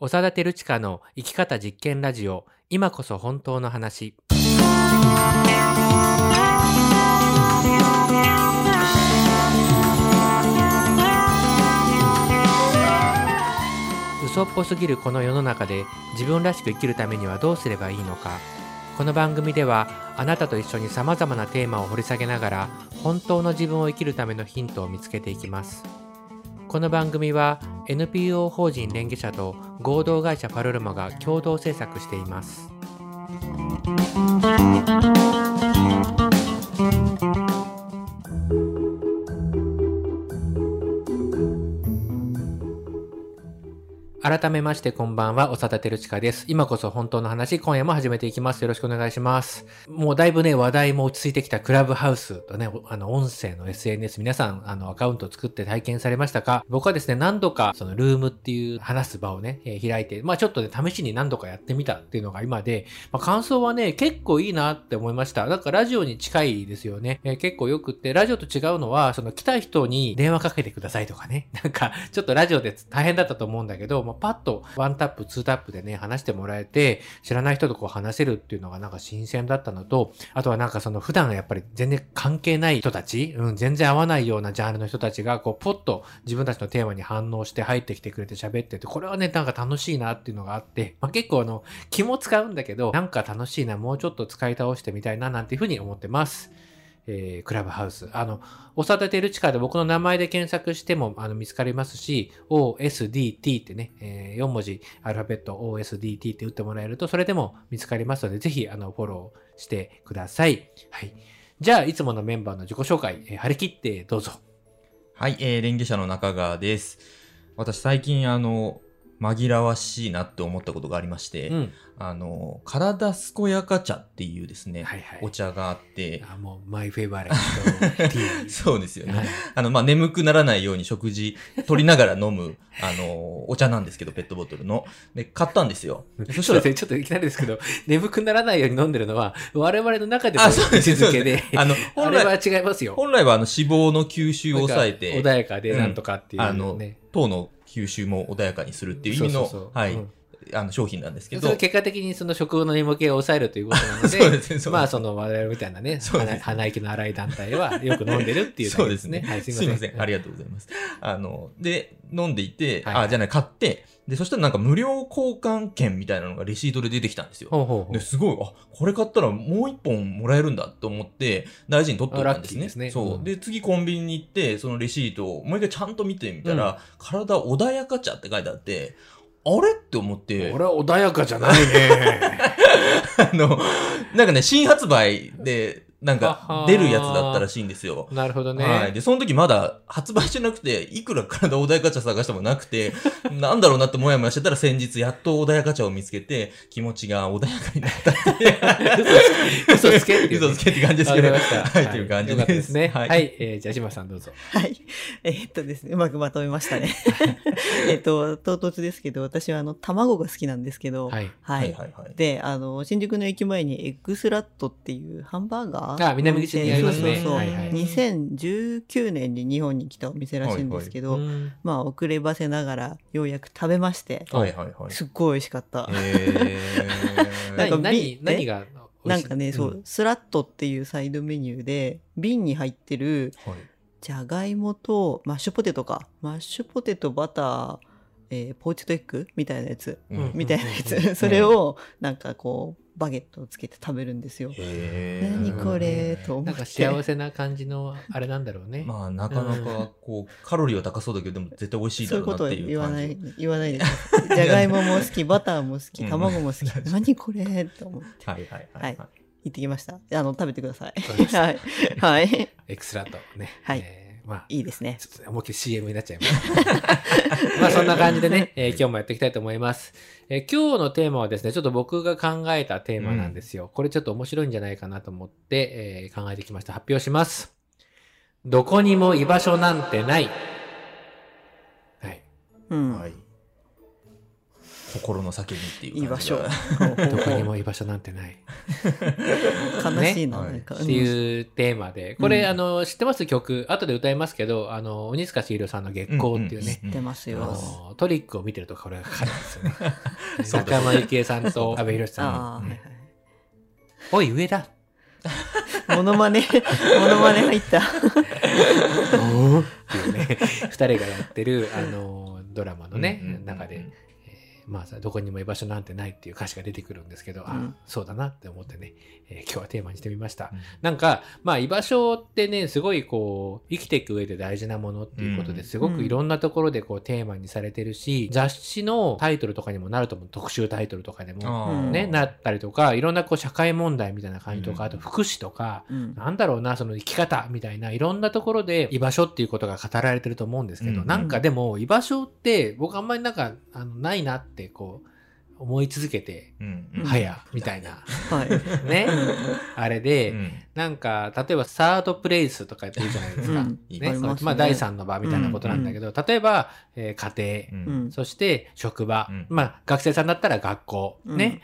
長田照親の生き方実験ラジオ。今こそ本当の話。嘘っぽすぎるこの世の中で自分らしく生きるためにはどうすればいいのか。この番組ではあなたと一緒にさまざまなテーマを掘り下げながら本当の自分を生きるためのヒントを見つけていきます。この番組は NPO 法人連携者と合同会社パルルマが共同制作しています。改めましてこんばんは、おさたてるちかです。今こそ本当の話、今夜も始めていきます。よろしくお願いします。もうだいぶね、話題も落ち着いてきたクラブハウスとね、あの、音声の SNS、皆さん、あの、アカウント作って体験されましたか？僕はですね、何度か、その、ルームっていう話す場をね、えー開いて、まあちょっとね、試しに何度かやってみたっていうのが今で、まあ感想はね、結構いいなって思いました。なんかラジオに近いですよね。えー結構よくって、ラジオと違うのは、その来た人に電話かけてくださいとかね。なんか、ちょっとラジオで大変だったと思うんだけど、まあ、パッとワンタップ、ツータップでね、話してもらえて、知らない人とこう話せるっていうのがなんか新鮮だったのと、あとはなんかその普段やっぱり全然関係ない人たち、うん、全然合わないようなジャンルの人たちが、こう、ポッと自分たちのテーマに反応して入ってきてくれて喋ってて、これはね、なんか楽しいなっていうのがあって、まあ、結構あの、気も使うんだけど、なんか楽しいな、もうちょっと使い倒してみたいな、なんていうふうに思ってます。えークラブハウス。あの、おさてるちかで僕の名前で検索してもあの見つかりますし、OSDT ってね、え4文字アルファベット OSDT って打ってもらえると、それでも見つかりますので、ぜひあのフォローしてください。はい。じゃあ、いつものメンバーの自己紹介、えー張り切ってどうぞ。はい、えー、連携者の中川です。私最近あの、紛らわしいなって思ったことがありまして、うん。あの、体健やか茶っていうですね、はいはいお茶があって、あもう、マイフェイバレット。そうですよね。はいあの、まあ、眠くならないように食事取りながら飲む、あの、お茶なんですけど、ペットボトルの。で、買ったんですよ。でそしたらそうです、ね、ちょっといきなりですけど、眠くならないように飲んでるのは、我々の中での位置づけで、あの、あ本れは来、違いますよ。本来はあの脂肪の吸収を抑えて、穏やかでなんとかっていう、ねあの、糖の吸収も穏やかにするっていう意味の、はい、うん。あの商品なんですけど。結果的にその食後の眠気を抑えるということなので、でです。まあその我々みたいなね、鼻鼻息の荒い団体はよく飲んでるっていうだけ そうですね。はい、すすいません。ありががとうございます。あの、で、飲んでいて、はいはい。あ、じゃない、買って、で、そしたらなんか無料交換券みたいなのがレシートで出てきたんですよ。ほうほうほうで、すごい、あ、これ買ったらもう一本もらえるんだと思って、大事に取っておいたんですね。ですねそうう。んで、次コンビニに行って、そのレシートをもう一回ちゃんと見てみたら、うん体穏やか茶って書いてあって、あれって思って、俺は穏やかじゃないね。あの、なんかね、新発売で、なんはかは出るやつだったらしいんですよ。なるほどね。はい。で、その時まだ発売してなくて、いくら体穏やか茶探してもなくて、なんだろうなってもやもやしてたら先日やっと穏やか茶を見つけて、気持ちが穏やかになったって。嘘つけっていうね 嘘つけって感じですけど。わかりました。はい、という感じよかったで。ですすね。は、はいい。えーじゃあ、島さんどうぞ。はい。えーっとですね、うまくまとめましたね。えっと、唐突ですけど、私はあの、卵が好きなんですけど、はい。はい。はいはいはい。で、あの、新宿の駅前にエッグスラットっていうハンバーガーあ南口にありますね。そうそうそう。はいはい。2019年に日本に来たお店らしいんですけど、うんまあ、遅ればせながらようやく食べまして、はいはいはい。すっごい美味しかった。え なんか何、何がなんかね、そう、スラットっていうサイドメニューで、瓶に入ってる。じゃがいもとマッシュポテトか。マッシュポテト、バター、えーポーチドエッグみたいなやつ。うんみたいなやうんつ。それを、なんかこう、バゲットをつけて食べるんですよ。何これ？と思って。なんか幸せな感じのあれなんだろうね。まあ、なかなか、こう、カロリーは高そうだけど、でも絶対美味しいだそういうことはろうなっていう言わな感じ。い、言わないです。じゃがいもも好き、バターも好き、うん卵も好き。何これ？と思って。はいはいはい。はい行ってきました。あの、食べてください。はい。はい。エクスラットね。はいえーまあ、いいですね。ちょっと思いっきり CM になっちゃいました。まあそんな感じでね、えー今日もやっていきたいと思います、えー今日のテーマはですね、ちょっと僕が考えたテーマなんですよ。これちょっと面白いんじゃないかなと思って、えー考えてきました。発表します。どこにも居場所なんてない。はい。うん。はい。心の叫びっていう感じが居場所。どこにも居場所なんてない。悲しいな、ねなんか。っていうテーマで、これ、うんあの、知ってます曲、後で歌いますけど、あの、鬼塚茂さんの月光っていうね、知ってますあよ。のトリックを見てるとこれがかかるんですよね。そうだ中山由紀恵さんと阿部寛さんの。ああ、はいはい。おい、上だモノマネ、モノマネ入った。おーっていうね、二人がやってる、あの、ドラマのね、うんうんうんうん中で、えーまあさ、どこにも居場所なんてないっていう歌詞が出てくるんですけど、あうん。そうだなって思ってね、えー今日はテーマにしてみました。うん。なんか、まあ、居場所ってね、すごいこう、生きていく上で大事なものっていうことうん。ですごくいろんなところでこう、テーマにされてるし、雑誌のタイトルとかにもなると思う、特集タイトルとかでも、ね、なったりとか、いろんなこう、社会問題みたいな感じとか、うん。あと福祉とか、うん。なんだろうな、その生き方みたいな、いろんなところで居場所っていうことが語られてると思うんですけど、うん。なんかでも居場所って僕あんまりなんか、あのないなってこう、思い続けて、うんうん。はや、みたいな、はい。ね、あれで、うん。なんか、例えばサードプレイスとかって言うじゃないですか。うん。ね、ますね。まあ第三の場みたいなことなんだけど、例えば、えー家庭、そして職場、うん。まあ学生さんだったら学校、うん。ね。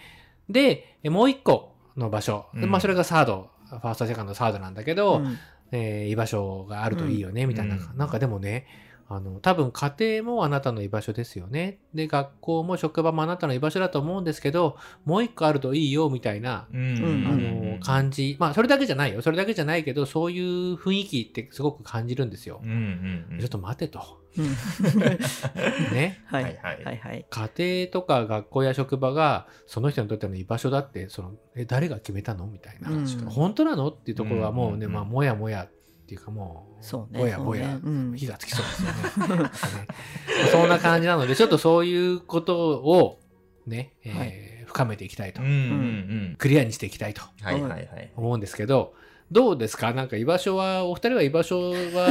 で、えもう一個の場所、でうん。まあそれがサード、ファースト、セカンド、サードなんだけど、うん。えー居場所があるといいよね、みたいな、うん。なんかでもね、あの、多分家庭もあなたの居場所ですよね。で、学校も職場もあなたの居場所だと思うんですけど、もう一個あるといいよ、みたいな、うんあうんの、感じ。まあ、それだけじゃないよ。それだけじゃないけど、そういう雰囲気ってすごく感じるんですようん。うんうんちょっと待てと。うんね。はいはいはい。家庭とか学校や職場が、その人にとっての居場所だって、その、え、誰が決めたのみたいな。うん本当なのっていうところはもうね、うんまあ、もやもやっていうかもう、そうねぼやぼや、ねうん火がつきそうですよね。ね そんな感じなので、ちょっとそういうことを、ね、えーはい深めていきたいとうん。うんうんクリアにしていきたいとはいはいはい思うんですけど、どうですか？なんか居場所は、お二人は居場所は、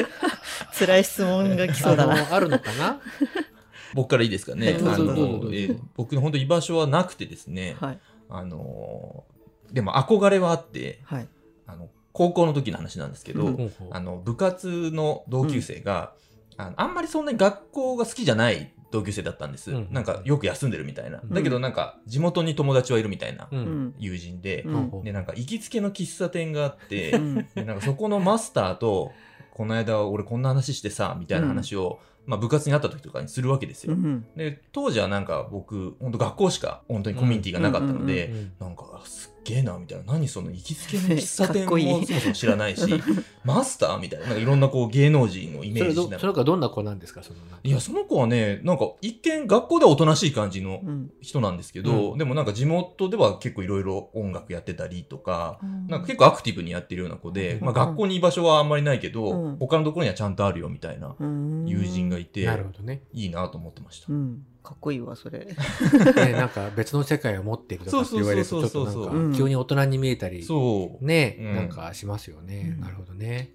辛い質問が来そうだな。あるのかな？僕からいいですかね？えー僕の本当居場所はなくてですね、はい。あのーでも憧れはあって、はい。あの、高校の時の話なんですけど、あの、部活の同級生が、あのあんまりそんなに学校が好きじゃない同級生だったんです。うんなんかよく休んでるみたいな。うんだけどなんか地元に友達はいるみたいなう。うんん。友人で、うんで、なんか行きつけの喫茶店があって、うんでなんかそこのマスターと、この間俺こんな話してさ、みたいな話を、まあ部活にあった時とかにするわけですよ。うん。で、当時はなんか僕、本当学校しか本当にコミュニティがなかったので、うんなんか、あすっげえな、みたいな。何その行きつけの喫茶店も そもそも知らないし、マスターみたいな。なんかいろんなこう芸能人をイメージしながら。それかどんな子なんですか？そのいや、その子はね、なんか一見学校ではおとなしい感じのうん。人なんですけど、うでもなんか地元では結構いろいろ音楽やってたりとか、なんか結構、構アクティブにやってるような子で、うんまあ学校に居場所はあんまりないけど、うん他のところにはちゃんとあるよみたいな友人がいて、なるほどね。いいなと思ってましたう。ん。かっこいいわ、それ。ね、なんか別の世界を持っているとかって言われるとちょっとそうそうそうそううんなんか急に大人に見えたり、そう。ね、うんなんかしますよね。うんなるほどね。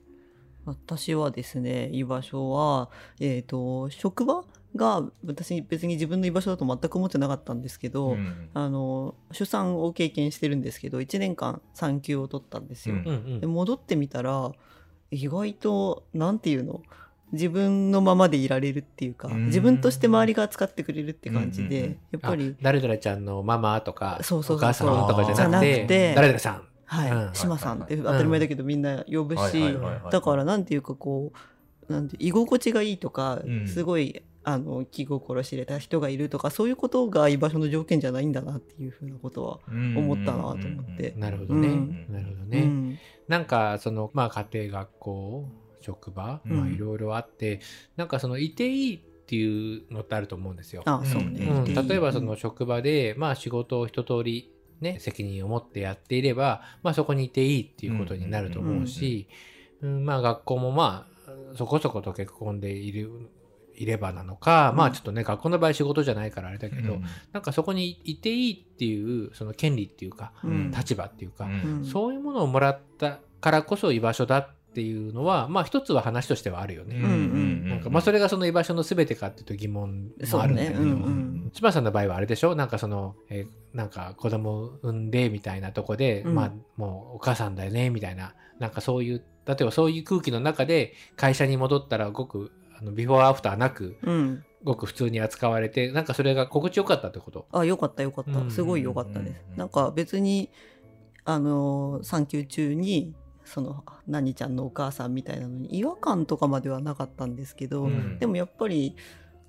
私はですね、居場所は、えっ、と、職場が私別に自分の居場所だと全く思ってなかったんですけど、うんあの、出産を経験してるんですけど、1年間産休を取ったんですよ。うんうんうんで戻ってみたら、意外と、なんていうの？自分のままでいられるっていうか、うん。自分として周りが扱ってくれるって感じで、うんうんうん。やっぱり。あ、誰々ちゃんのママとか、そうそうそうお母さんとかじゃなくてくて、誰々さん。はい、うん。島さんってはい当たり前だけどみんな呼ぶし、だからなんていうかこうなんて居心地がいいとか、うん。すごいあの気心知れた人がいるとかそういうことが居場所の条件じゃないんだなっていうふうなことは、思ったなと思って。なるほどね。うん。なるほどね。うん。なんかその、まあ家庭、学校、職場、うん。まあいろいろあって、なんかそのいていいっていうのってあると思うんですよ。あそうね、例えばその職場で、まあ仕事を一通りね、責任を持ってやっていれば、まあそこにいていいっていうことになると思うし、うん。まあ学校もまあ、そこそこと結婚でいる、いればなのか、うん。まあちょっとね、学校の場合仕事じゃないからあれだけど、うん。なんかそこにいていいっていう、その権利っていうか、うん。立場っていうか、うん。そういうものをもらったからこそ居場所だっていうのは、まあ一つは話としてはあるよね。んなんかまあそれがその居場所の全てかっていうと疑問もあるんだけど、ね。うんうん。千葉さんの場合はあれでしょ？なんかその、えーなんか子供を産んでみたいなとこで、うん。まあもうお母さんだよねみたいな、なんかそういう、例えばそういう空気の中で会社に戻ったらごくあのビフォーアフターなく、うん。ごく普通に扱われて、なんかそれが心地よかったってこと？あよかったよかった、うんすごいよかったです、うんなんか別にあの産休中にその何ちゃんのお母さんみたいなのに違和感とかまではなかったんですけど、うん。でもやっぱり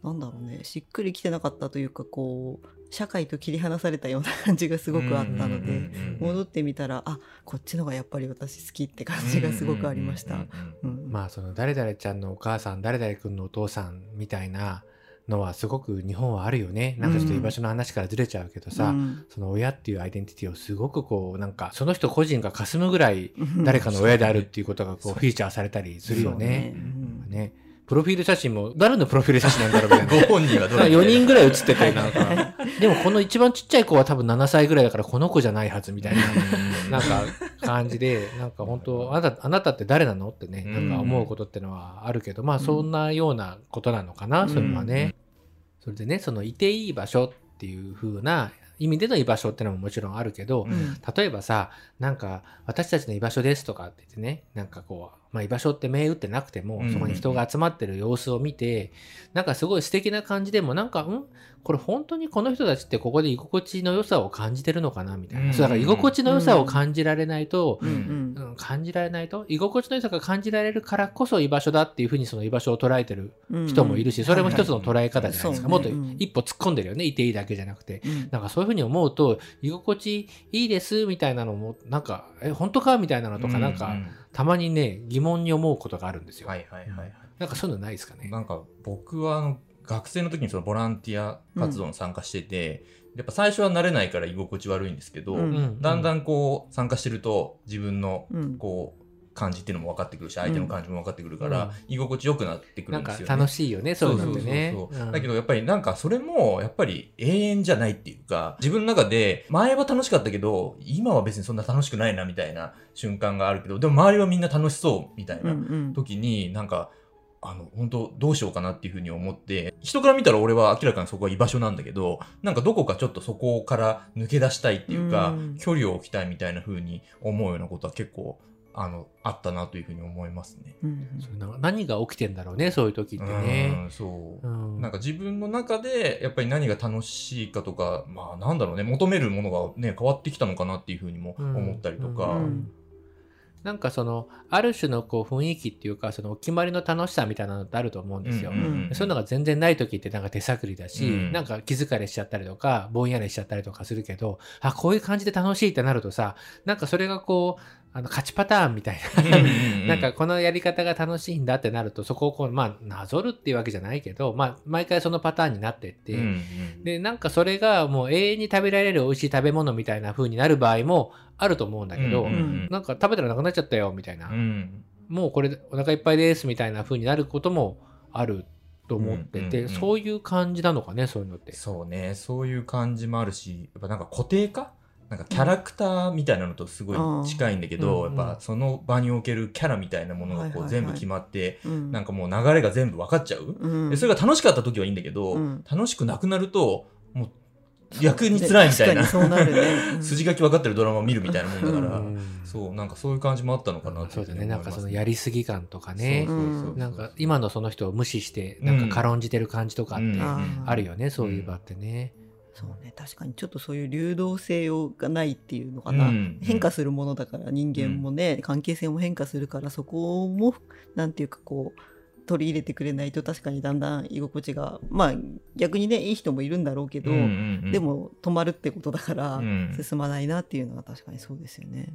なんだろうねしっくりきてなかったというかこう社会と切り離されたような感じがすごくあったので、戻ってみたらあこっちのがやっぱり私好きって感じがすごくありました。まあその誰々ちゃんのお母さん、誰々くんのお父さんみたいなのはすごく日本はあるよね。なんかちょっと居場所の話からずれちゃうけどさ、うんその親っていうアイデンティティをすごくこうなんかその人個人が霞むぐらい誰かの親であるっていうことがこそううフィーチャーされたりするよね。うんね。プロフィール写真も誰のプロフィール写真なんだろうみたいな。ご本人はどれ4人ぐらい写ってて、なんか。でもこの一番ちっちゃい子は多分7歳ぐらいだからこの子じゃないはずみたいな。なんか感じで、なんか本当あなた、あなたって誰なのってね、なんか思うことってのはあるけど、まあそんなようなことなのかな、うん。それはね。それでね、そのいていい場所っていう風な意味での居場所ってのももちろんあるけど、うん。例えばさ、なんか、私たちの居場所ですとかって言ってね、なんかこう、まあ居場所って銘打ってなくてもうん、そこに人が集まってる様子を見て、なんかすごい素敵な感じでも、なんか、ん？これ本当にこの人たちってここで居心地の良さを感じてるのかな？みたいな。うんそうだから居心地の良さを感じられないと、うん感じられないと居心地の良さが感じられるからこそ居場所だっていうふうにその居場所を捉えてる人もいるし、それも一つの捉え方じゃないですか。もっと一歩突っ込んでるよね。いていいだけじゃなくて。うん。なんかそういうふうに思うと、居心地いいですみたいなのも、なんか、え、本当か？みたいなのとか、なんか、たまにね、疑問に思うことがあるんですよ。はいはいはいはい。なんかそういうのないですかね？なんか僕はあの学生の時にそのボランティア活動に参加してて、やっぱ最初は慣れないから居心地悪いんですけど、うんだんだん、んこう参加してると自分のうんこう感じっていうのも分かってくるし相手の感じも分かってくるから、うん。居心地よくなってくなんかるんですよね。楽しいよね、そういうのってね。そうそうそううんだけどやっぱりなんかそれもやっぱり永遠じゃないっていうか自分の中で前は楽しかったけど今は別にそんな楽しくないなみたいな瞬間があるけどでも周りはみんな楽しそうみたいなん時になんかあの本当どうしようかなっていうふうに思って人から見たら俺は明らかにそこは居場所なんだけどなんかどこかちょっとそこから抜け出したいっていうか、うん。距離を置きたいみたいなふうに思うようなことは結構あのあったなというふうに思いますね。うんそうなんか何が起きてんだろうね、そういう時ってね。うんそううんなんか自分の中でやっぱり何が楽しいかとか、まあなんだろうね、求めるものがね、変わってきたのかなっていうふうにも思ったりとか。うんなんかその、ある種のこう雰囲気っていうか、そのお決まりの楽しさみたいなのってあると思うんですよ。んそういうのが全然ない時ってなんか手探りだし、うんなんか気疲れしちゃったりとか、ぼんやりしちゃったりとかするけど、あ、こういう感じで楽しいってなるとさ、なんかそれがこう、あの、勝ちパターンみたいな。なんかこのやり方が楽しいんだってなると、そこをこう、まあ、なぞるっていうわけじゃないけど、まあ、毎回そのパターンになってって、うんうんで、なんかそれがもう永遠に食べられる美味しい食べ物みたいな風になる場合もあると思うんだけど、うんうんなんか食べたらなくなっちゃったよ、みたいな。うんもうこれでお腹いっぱいです、みたいな風になることもあると思ってて、うんうんうんそういう感じなのかね、そういうのって。そうね、そういう感じもあるし、やっぱなんか固定化なんかキャラクターみたいなのとすごい近いんだけど、うん。やっぱその場におけるキャラみたいなものがこはいはいはい。う全部決まって、うん。なんかもう流れが全部分かっちゃう。うん。でそれが楽しかった時はいいんだけど、うん。楽しくなくなると、もう逆に辛いみたいな。なるね。うん。筋書き分かってるドラマを見るみたいなもんだから、うん。そう、なんかそういう感じもあったのかなってそうだね。なんかそのりやりすぎ感とかね。なんか今のその人を無視して、なんか軽んじてる感じとかってあるよね、そういう場ってね。そうね確かにちょっとそういう流動性をがないっていうのかな、うん変化するものだから人間もね、関係性も変化するからそこもなんていうかこう取り入れてくれないと確かにだんだん居心地がまあ逆にねいい人もいるんだろうけど、うんうんうん。でも止まるってことだからうん。進まないなっていうのは確かにそうですよね。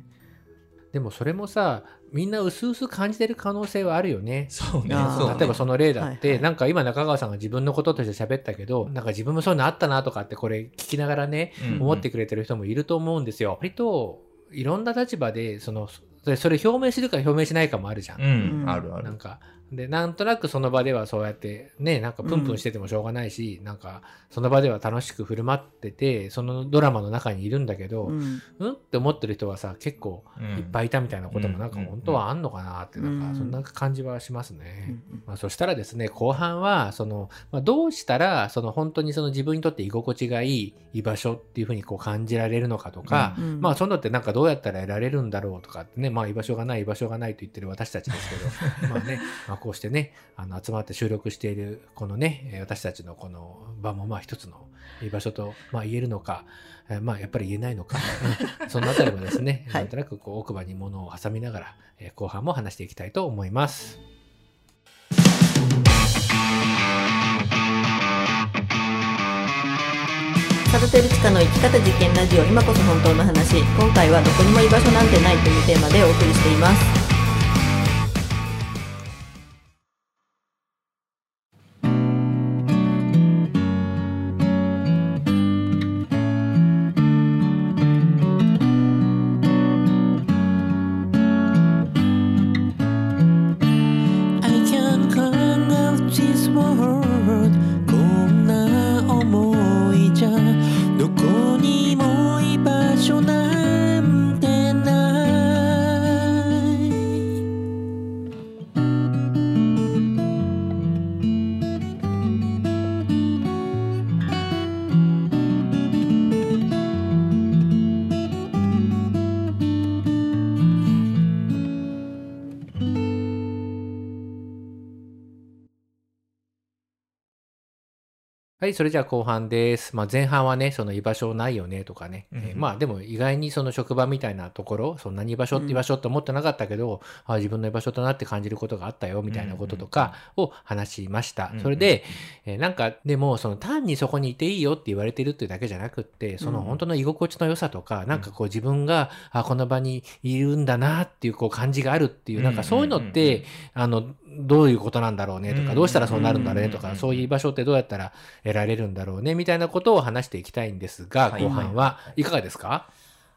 でもそれもさ、みんな薄々感じてる可能性はあるよね。そうね。例えばその例だって、はいはい。なんか今中川さんが自分のこととして喋ったけど、なんか自分もそういうのあったなとかってこれ聞きながらね、うんうん。思ってくれてる人もいると思うんですよ。割といろんな立場で、その、それそれ表明するか表明しないかもあるじゃん。うん、うん。あるある。なんか、で、なんとなくその場ではそうやって、ね、なんかプンプンしててもしょうがないし、なんか、その場では楽しく振る舞ってて、そのドラマの中にいるんだけど、ううん、んって思ってる人はさ、結構うん。いっぱいいたみたいなこともなんかうん。本当はあんのかなって、なんうん。かそんな感じはしますうね。ん。まあ、そしたらですね、後半は、その、まあ、どうしたら、その本当にその自分にとって居心地がいい居場所っていうふうにこう感じられるのかとか、うんまあ、そういうのってなんかどうやったら得られるんだろうとかってね、まあ、居場所がない、居場所がないと言ってる私たちですけど、まあね、まあ、こうしてね、あの、集まって収録している、このね、えー私たちのこの場もまあ一つの居場所と、まあ言えるのか、えーまあやっぱり言えないのか、うんそのあたりもですね、はい。なんとなくこう奥歯に物を挟みながら、えー後半も話していきたいと思います。サルテルチカの生き方実験ラジオ今こそ本当の話。今回はどこにも居場所なんてないというテーマでお送りしていますはい、それじゃあ後半です。まあ前半はね、その居場所ないよねとかね。うんうん。えーまあでも意外にその職場みたいなところ、そんなに居場所って居場所って思ってなかったけど、あ自分の居場所だなって感じることがあったよみたいなこととかを話しました。うんうんそれで、えーなんかでもその単にそこにいていいよって言われてるっていうだけじゃなくって、その本当の居心地の良さとか、なんかこう自分が、あ、この場にいるんだなっていうこう感じがあるっていう、なんかそういうのって、あの、どういうことなんだろうねとか、うんどうしたらそうなるんだろうねとか、うんそういう居場所ってどうやったら得られるんだろうねみたいなことを話していきたいんですが、はい。後半はい。かがですか？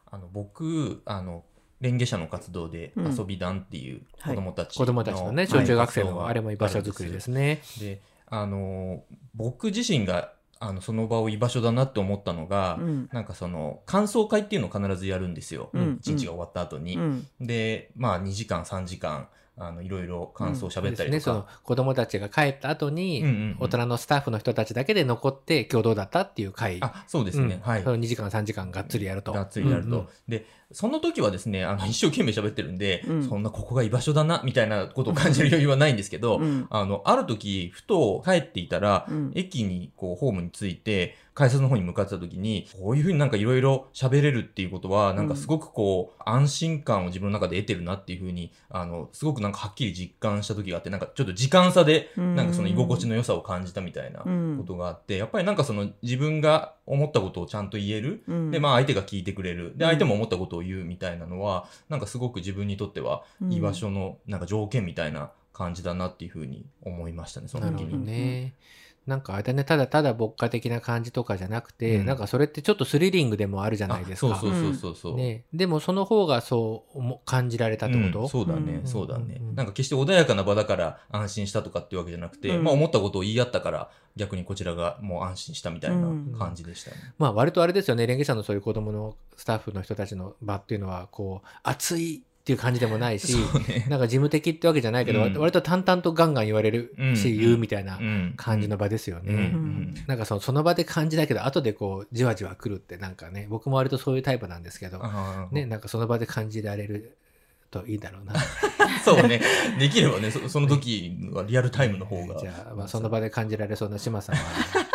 あの僕あのレンゲ社の活動でうん。遊び団っていう子供たち子供たちのね、小中学生のあれも居場所づくりですね。であの僕自身があのその場を居場所だなって思ったのが、うん。なんかその感想会っていうのを必ずやるんですよ、うん。一日が終わった後に。うん。でまあ2時間3時間あのいろいろ感想を喋ったりね、とそのか。子供たちが帰った後に、うんうんうん大人のスタッフの人たちだけで残って今日どうだったっていう会。あそうですね、はいうんそ。の2時間3時間がっつりやると。がっつりやると。うんうんで、その時はですね、あの、一生懸命喋ってるんで、うんそんなここが居場所だな、みたいなことを感じる余裕はないんですけど、うんあの、ある時、ふと帰っていたら、うん駅に、こう、ホームに着いて、改札の方に向かってた時に、こういうふうになんかいろいろ喋れるっていうことは、なんかすごくこう、安心感を自分の中で得てるなっていうふうに、あの、すごくなんかはっきり実感した時があって、なんかちょっと時間差で、うん。なんかその居心地の良さを感じたみたいなうん。ことがあって、やっぱりなんかその自分が思ったことをちゃんと言える、うん。で、まあ相手が聞いてくれる。で、うん。相手も思ったことを言うみたいなのは、なんかすごく自分にとってはうん。居場所のなんか条件みたいな感じだなっていうふうに思いましたね、その時なるほどに。ね。なんかあれだね、ただただ牧歌的な感じとかじゃなくて、うん。なんかそれってちょっとスリリングでもあるじゃないですか。あそうそうそうそう。ね、でもその方がそう思感じられたってこと、うん。そうだね、うんそうだね、うんなんか決して穏やかな場だから安心したとかっていうわけじゃなくて、うん。まあ思ったことを言い合ったから逆にこちらがもう安心したみたいな感じでしたね。まあ割とあれですよね、連携者のそういう子供のスタッフの人たちの場っていうのは、こう、熱いっていう感じでもないし、ね。なんか事務的ってわけじゃないけど、うん割と淡々とガンガン言われるし、うん言うみたいなうん感じの場ですよね。うんうんなんかそのその場で感じだけど、後でこう、じわじわ来るってなんかね、僕も割とそういうタイプなんですけど、ね、なんかその場で感じられるといいだろうな。そうね。できればね、そその時はリアルタイムの方が。じゃあ、まあ、その場で感じられそうな島さんは、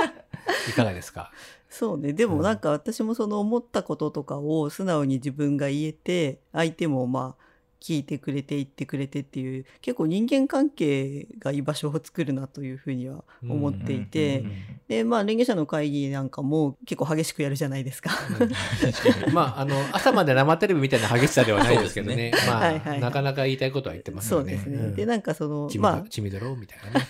いかがですか？そうね。でもなんか私もその思ったこととかを素直に自分が言えて相手もまあ聞いてくれて言ってくれてっていう結構人間関係が居場所を作るなというふうには思っていて、うんうんでまあ連携者の会議なんかも結構激しくやるじゃないですか。まあ、あの、朝まで生テレビみたいな激しさではないですけどね。まあ、はいはい。なかなか言いたいことは言ってますよね。そうですね、ん。でなんかそのまあドチミドローみたいなね。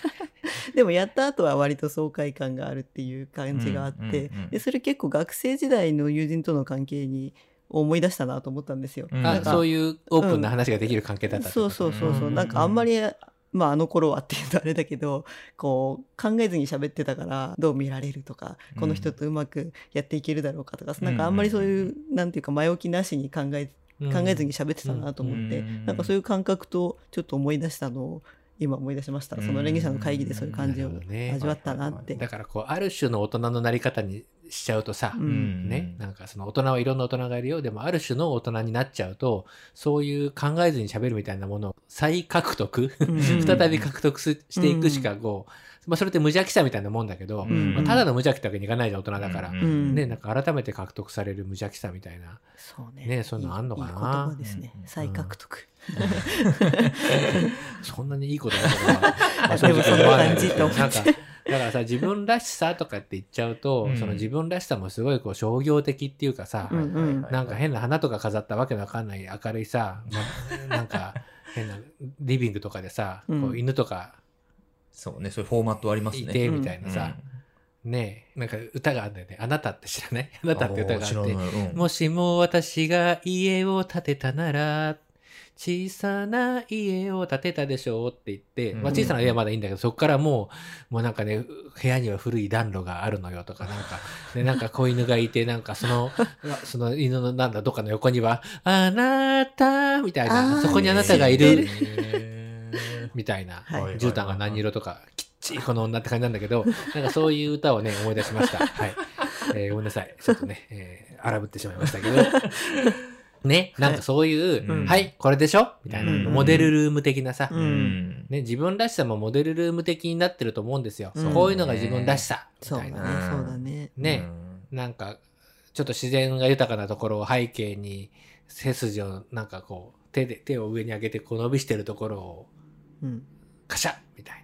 でもやった後は割と爽快感があるっていう感じがあって、うんうんうんでそれ結構学生時代の友人との関係に思い出したなと思ったんですよ。うん。あなんかそういうオープンな話ができる関係だったっうことそうそうそう、うん。なんかあんまり、まああの頃はっていうとあれだけどこう考えずに喋ってたからどう見られるとか、うん。この人とうまくやっていけるだろうかとか、うん。なんかあんまりそういうなんていうか前置きなしに考え考えずに喋ってたなと思って、うん。なんかそういう感覚とちょっと思い出したのを今思い出しました、その連議者の会議でそういう感じを味わったなって。だからこう、ある種の大人のなり方にしちゃうとさ、うんね、なんかその大人はいろんな大人がいるよ。でもある種の大人になっちゃうと、そういう考えずに喋るみたいなものを再獲得、うん 再び獲得すしていくしかこう、まあそれって無邪気さみたいなもんだけど、うんまあただの無邪気ってわけにいかないじゃん、大人だから。んね、なんか改めて獲得される無邪気さみたいな。そうね。ねそういうのあんのかな？いい言葉ですねうん。再獲得。そんなにいいことだとは、まあでもそんな感じと思っちゃうなんか、だからさ、自分らしさとかって言っちゃうと、うん。その自分らしさもすごいこう商業的っていうかさ、うんうん。なんか変な花とか飾ったわけのわかんない明るいさ、まなんか変なリビングとかでさ、うん。こう犬とかそうね、そういうフォーマットありますね。いてみたいなさ、ねえ、なんか歌があるんだよね。あなたって知らない？あなたって歌があって、ももしも私が家を建てたなら、小さな家を建てたでしょうって言って、うんまあ小さな家はまだいいんだけど、そこからもう、もうなんかね、部屋には古い暖炉があるのよとか、なんか、で、なんか子犬がいて、なんかその、その犬のなんだ、どっかの横には、あなたみたいあな、ーそこにあなたがいるる、みたいな、はい絨毯が何色とか、きっちりこの女って感じなんだけど、なんかそういう歌をね、思い出しました。はい。えーごめんなさい。ちょっとね、えー荒ぶってしまいましたけど。ね、なんかそういう、うんはい、これでしょ？みたいな、うんモデルルーム的なさ。ね、自分らしさもモデルルーム的になってると思うんですよ。うんこういうのが自分らしさ、みたいな。、そうだね。ね、なんか、ちょっと自然が豊かなところを背景に、背筋をなんかこう、手で、手を上に上げてこう伸びしてるところを、うん。カシャッみたいな。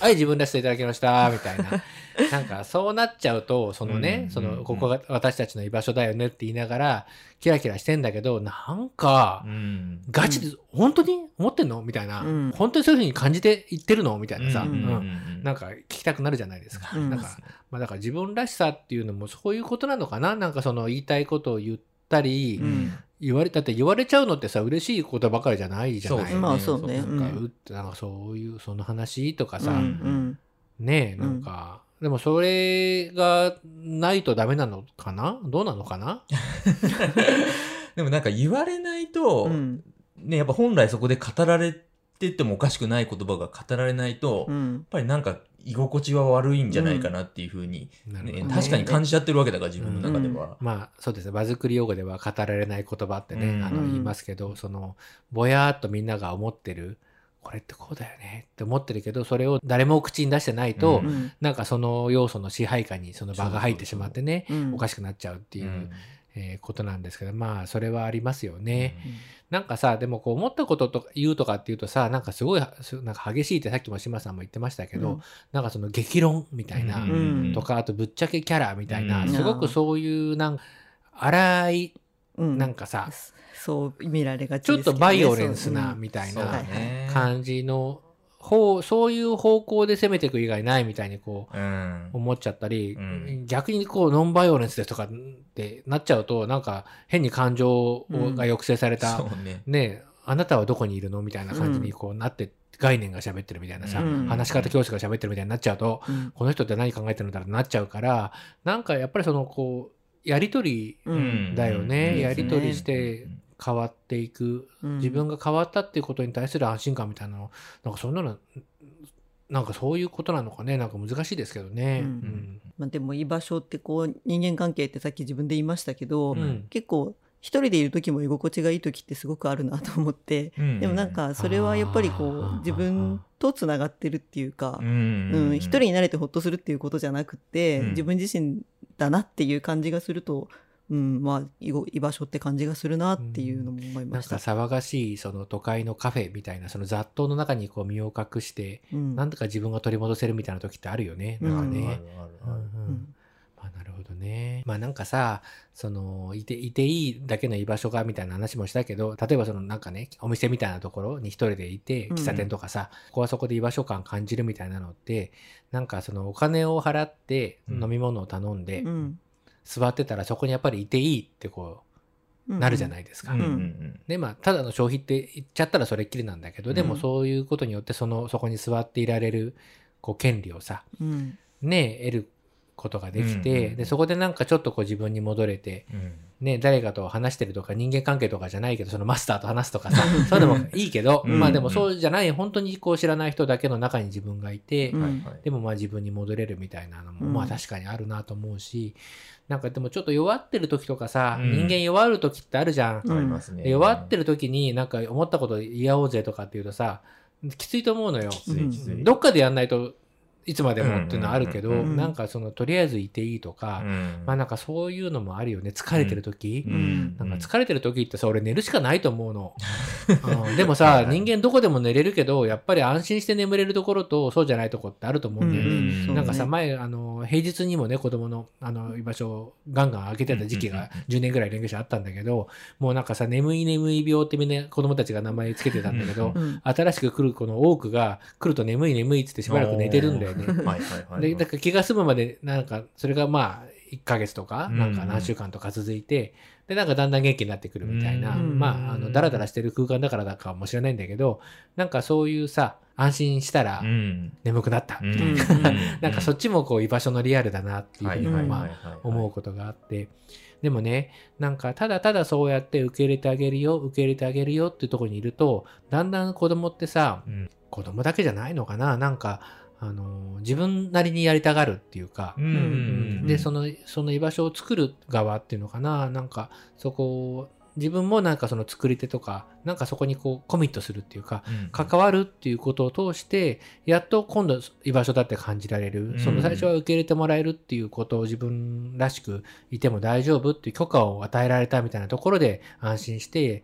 はい、自分らしさいただきました、みたいな。なんか、そうなっちゃうと、そのね、うんその、ここが私たちの居場所だよねって言いながら、キラキラしてんだけど、なんかう、ん。ガチで、本当に思ってんの？みたいな、うん。本当にそういうふうに感じて言ってるの？みたいなさ、なんか聞きたくなるじゃないですか。うん。なんか、まあだから自分らしさっていうのもそういうことなのかな？なんかその言いたいことを言ったり、うん言われ、だって言われちゃうのってさ、嬉しいことばかりじゃないじゃない。そうまあそうね。なんか、うん。うって、なんかそういう、その話とかさ、うんうん。ねえ、なんか、でもそれがないとダメなのかな？どうなのかな？でもなんか言われないと、うん。ね、やっぱ本来そこで語られててもおかしくない言葉が語られないと、やっうんぱりなんか居心地は悪いんじゃないかなっていうふうに、ね確かに感じちゃってるわけだから自分の中では。まあそうですね。場作り用語では語られない言葉ってね、うん。あのうん言いますけど、その、ぼやーっとみんなが思ってる、これってこうだよねって思ってるけど、それを誰も口に出してないと、うん。うんなんかその要素の支配下にその場が入ってしまってね、うん。おかしくなっちゃうっていう、うん。えーことなんですけど、まあそれはありますよね。なんかさ、でもこう思ったこととか言うとかっていうとさ、なんかすごい、すなんか激しいってさっきも島さんも言ってましたけど、うん。なんかその激論みたいな、んとか、あとぶっちゃけキャラみたいな、うん。すごくそういうなん荒い、うん。なんかさ、そう見られがちちょっとバイオレンスなみたいな。感じの方、そういう方向で攻めていく以外ないみたいにこう、うん。思っちゃったり、うん。逆にこうノンバイオレンスですとかってなっちゃうとなんか変に感情が抑制された、そうね。ねえあなたはどこにいるのみたいな感じにこうなって、概念が喋ってるみたいなさ、うん。話し方教師が喋ってるみたいになっちゃうと、うん。この人って何考えてるんだろうってなっちゃうからなんかやっぱりそのこうやりとりうん。だよね、うん。やりとりして変わっていく、うん。自分が変わったっていうことに対する安心感みたいなの。なんかそんなのなんかそういうことなのかね。なんか難しいですけどね。うん。うん。まあ、でも居場所ってこう人間関係ってさっき自分で言いましたけど、うん。結構一人でいる時も居心地がいい時ってすごくあるなと思って、うん。でもなんかそれはやっぱりこう自分とつながってるっていうかう、ん、うん一人になれてほっとするっていうことじゃなくて、うん。自分自身だなっていう感じがすると、うん、まあ居場所って感じがするなっていうのも思いなんかました。騒がしいその都会のカフェみたいなその雑踏の中にこう身を隠して、うん。なんとか自分が取り戻せるみたいな時ってあるよね。うん。なんかね。まあなるほどね。まあなん。かさ、その、いて、いていいだけの居場所がみたいな話もしたけど、例えばそのなん。かね、お店みたいなところに一人でいて、うん。喫茶店とかさ、ここはそこで居場所感感じるみたいなのって、なん。かそのお金を払ってうん。飲み物を頼ん。で、うん座ってたらそこにやっぱりいていいってこう、なるじゃないですか。うん。うんで、まあ、ただの消費って言っちゃったらそれっきりなんだけど、でもうん。そういうことによって、その、そこに座っていられる、こう、権利をさ、うん。ね、得ることができて、うん。で、そこでなんかちょっとこう自分に戻れて、うんね、誰かと話してるとか人間関係とかじゃないけど、そのマスターと話すとかさ、そういうのもいいけど、うんまあでもそうじゃない、本当にこう知らない人だけの中に自分がいて、うんはいはいでもまあ自分に戻れるみたいなのも、うんまあ確かにあるなと思うし、なんかでもちょっと弱ってる時とかさ、うん人間弱る時ってあるじゃん。うんありますね。で弱ってる時になんか思ったこと言い合おうぜとかっていうとさ、きついと思うのよ。きついきつい。どっかでやんないといつまでもっていうのはあるけど、なんかそのとりあえずいていいとか、うん。まあなんかそういうのもあるよね。疲れてる時、うん。なんか疲れてる時ってさ、俺寝るしかないと思うの。うん。でもはさ人間どこでも寝れるけど、やっぱり安心して眠れるところとそうじゃないところってあると思うんだよね。なんかさ、ね前、あの、平日にもね、子供の、あの、居場所をガンガン開けてた時期がうんうんうん10年ぐらい連携してあったんだけど、もうなんかさ、眠い眠い病ってみんな子供たちが名前つけてたんだけど、うん新しく来る子の多くが来ると眠い眠いっつってしばらく寝てるんだよね。はいはいはいはい。で、だから気が済むまで、なんか、それがまあ、1ヶ月とか、うん。なんか何週間とか続いて、で、なんかだんだん元気になってくるみたいな、うん。まあ、あの、ダラダラしてる空間だからだかもしれないんだけど、なんかそういうさ、安心したらうん。眠くなったみたいな。うん。なんかそっちもこう居場所のリアルだなっていうふうにはいまあ思うことがあって、でもね、なんかただただそうやって受け入れてあげるよ、受け入れてあげるよっていうところにいると、だんだん子供ってさ、うん。子供だけじゃないのかな、なんか、あの、自分なりにやりたがるっていうか、うんうんで、その、その居場所を作る側っていうのかな、なんか、そこを、自分もなんかその作り手とか、なんかそこにこうコミットするっていうか、関わるっていうことを通して、やっと今度居場所だって感じられる。うん。その最初は受け入れてもらえるっていうことを自分らしくいても大丈夫っていう許可を与えられたみたいなところで安心して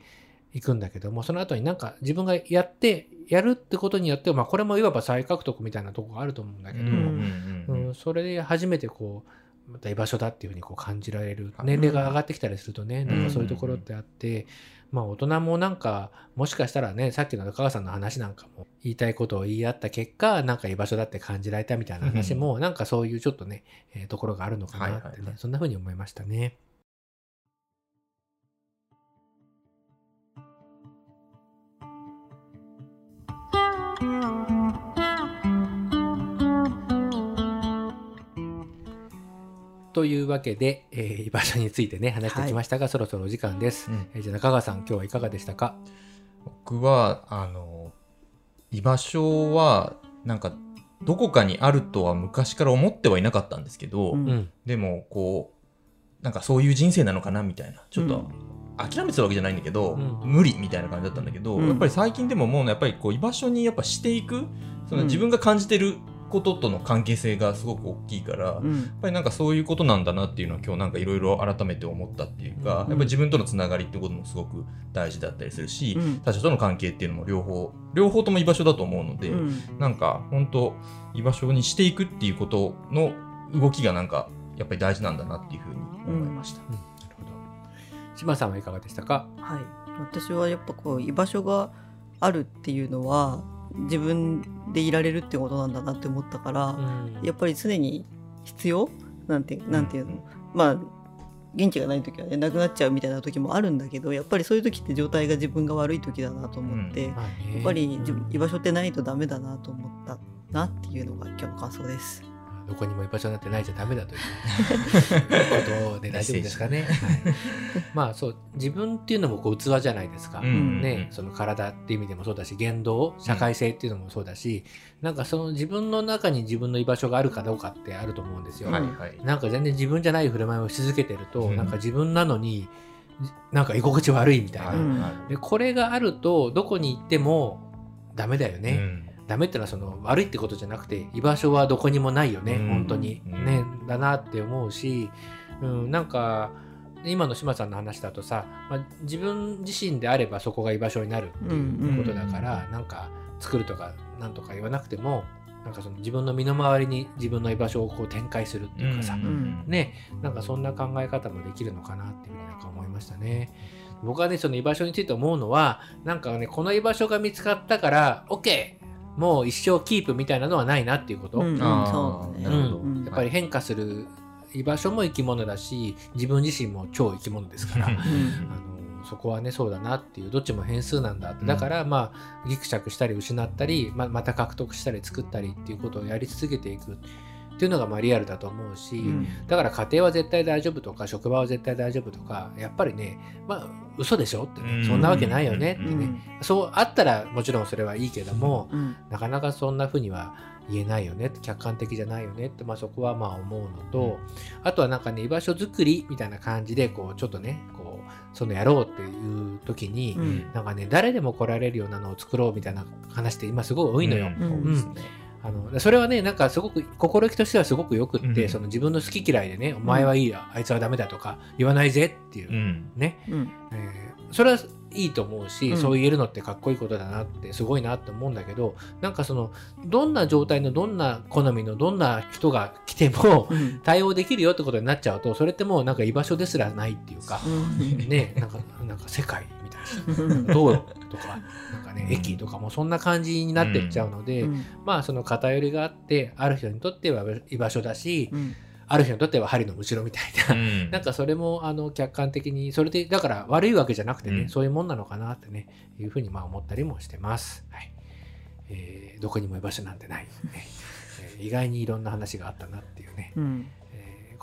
いくんだけども、その後になんか自分がやって、やるってことによって、まあこれもいわば再獲得みたいなところがあると思うんだけど、うんそれで初めてこう、また居場所だっていうふうにこう感じられる。年齢が上がってきたりするとね、なんかそういうところってあって、まあ大人もなんか、もしかしたらね、さっきの中川さんの話なんかも言いたいことを言い合った結果、なんか居場所だって感じられたみたいな話も、なんかそういうちょっとね、えーところがあるのかなってね、そんなふうに思いましたね。いうわけで、えー居場所についてね、話してきましたが、そろそろお時間です。うん。えーじゃあ中川さん、今日はいかがでしたか？僕は、あの、居場所は、なんか、どこかにあるとは昔から思ってはいなかったんですけど、うん。うん。でも、こう、なんかそういう人生なのかなみたいな、ちょっと、うん。諦めてたわけじゃないんだけど、うん。無理みたいな感じだったんだけど、うん。やっぱり最近でももうやっぱりこう居場所にやっぱしていく、そのうん。自分が感じてることとの関係性がすごく大きいから、やっうんぱりなんかそういうことなんだなっていうのは今日なんかいろいろ改めて思ったっていうか、うん。やっぱり自分とのつながりってこともすごく大事だったりするし、うん。他者との関係っていうのも両方、両方とも居場所だと思うので、うん。なんか本当居場所にしていくっていうことの動きがなんかやっぱり大事なんだなっていうふうに思いました。なるほど。島さんはいかがでしたか？はい、私はやっぱこう居場所があるっていうのは自分でいられるってことなんだなって思ったから、うん。やっぱり常に必要？なんてなんていうの、まあ元気がない時はねなくなっちゃうみたいな時もあるんだけどやっぱりそういう時って状態が自分が悪い時だなと思って、まあねやっぱり居場所ってないとダメだなと思ったなっていうのが今日の感想です。どこにも居場所なんてないじゃダメだという ことで大丈夫ですかね。はいまあそう、自分っていうのもこう器じゃないですか。うんね、その体っていう意味でもそうだし、言動、社会性っていうのもそうだし、なんかその自分の中に自分の居場所があるかどうかってあると思うんですよ。はいはい。なんか全然自分じゃない振る舞いをし続けてると、うんなんか自分なのに、なんか居心地悪いみたいな。はいうんはいで、これがあると、どこに行ってもダメだよね。うんダメってのはその悪いってことじゃなくて居場所はどこにもないよね、うん。本当に、うん。ねだなって思うし、うん、なんか今の島さんの話だとさ、まあ、自分自身であればそこが居場所になるっていうことだから、なんか作るとかなんとか言わなくてもなんかその自分の身の回りに自分の居場所をこう展開するっていうかさ、ん。ねなんかそんな考え方もできるのかなっていうふうになんか思いましたね。僕はね、その居場所について思うのは、なんかね、この居場所が見つかったから、OK! もう一生キープみたいなのはないなっていうこと。うん。やっぱり変化する居場所も生き物だし、自分自身も超生き物ですから、あのそこはね、そうだなっていう、どっちも変数なんだって。だから、まあ、ギクシャクしたり失ったり、ままた獲得したり作ったりっていうことをやり続けていく。っていうのがまあリアルだと思うし、うん。だから家庭は絶対大丈夫とか職場は絶対大丈夫とかやっぱりねまあ嘘でしょ？って。ね、うん。そんなわけないよね。ってね、うんそうあったらもちろんそれはいいけども、うん。なかなかそんな風には言えないよね。客観的じゃないよね。って、まあ、そこはまあ思うのと、あとはなんかね居場所作りみたいな感じでこうちょっとねこうそのやろうっていう時に、うん。なんかね誰でも来られるようなのを作ろうみたいな話って今すごい多いのよ。うん。そうですねあのそれはねなんかすごく心意気としてはすごくよくって、うん。その自分の好き嫌いでね「お前はいいや、あいつはダメだ」とか言わないぜっていう、うん。ね、うん。えーそれはいいと思うし、うん。そう言えるのってかっこいいことだなってすごいなって思うんだけどなんかそのどんな状態のどんな好みのどんな人が来てもうん。対応できるよってことになっちゃうとそれってもうなんか居場所ですらないっていうか、うん。ねなんかなんか世界道路とかなんかねうん。駅とかもそんな感じになってっちゃうので、うん。まあその偏りがあってある人にとっては居場所だし、うん。ある人にとっては針のむしろみたいな、うん。なんかそれもあの客観的にそれでだから悪いわけじゃなくてね、うん。そういうもんなのかなってねいうふうにまあ思ったりもしてます。はい。えーどこにも居場所なんてない、ね。えー意外にいろんな話があったなっていうね、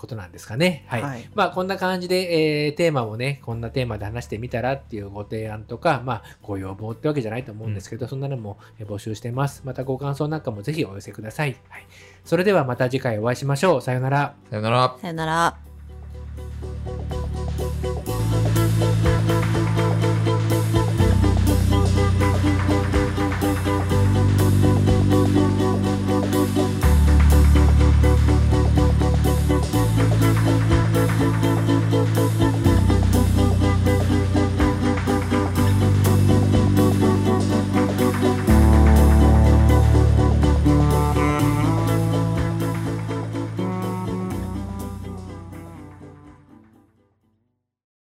ことなんですかね。はいはいまあこんな感じで、えーテーマもねこんなテーマで話してみたらっていうご提案とかまあご要望ってわけじゃないと思うんですけど、そんなのもえー募集してます。またご感想なんかもぜひお寄せください。はい、それではまた次回お会いしましょう。さようなら。さよなら。さよなら。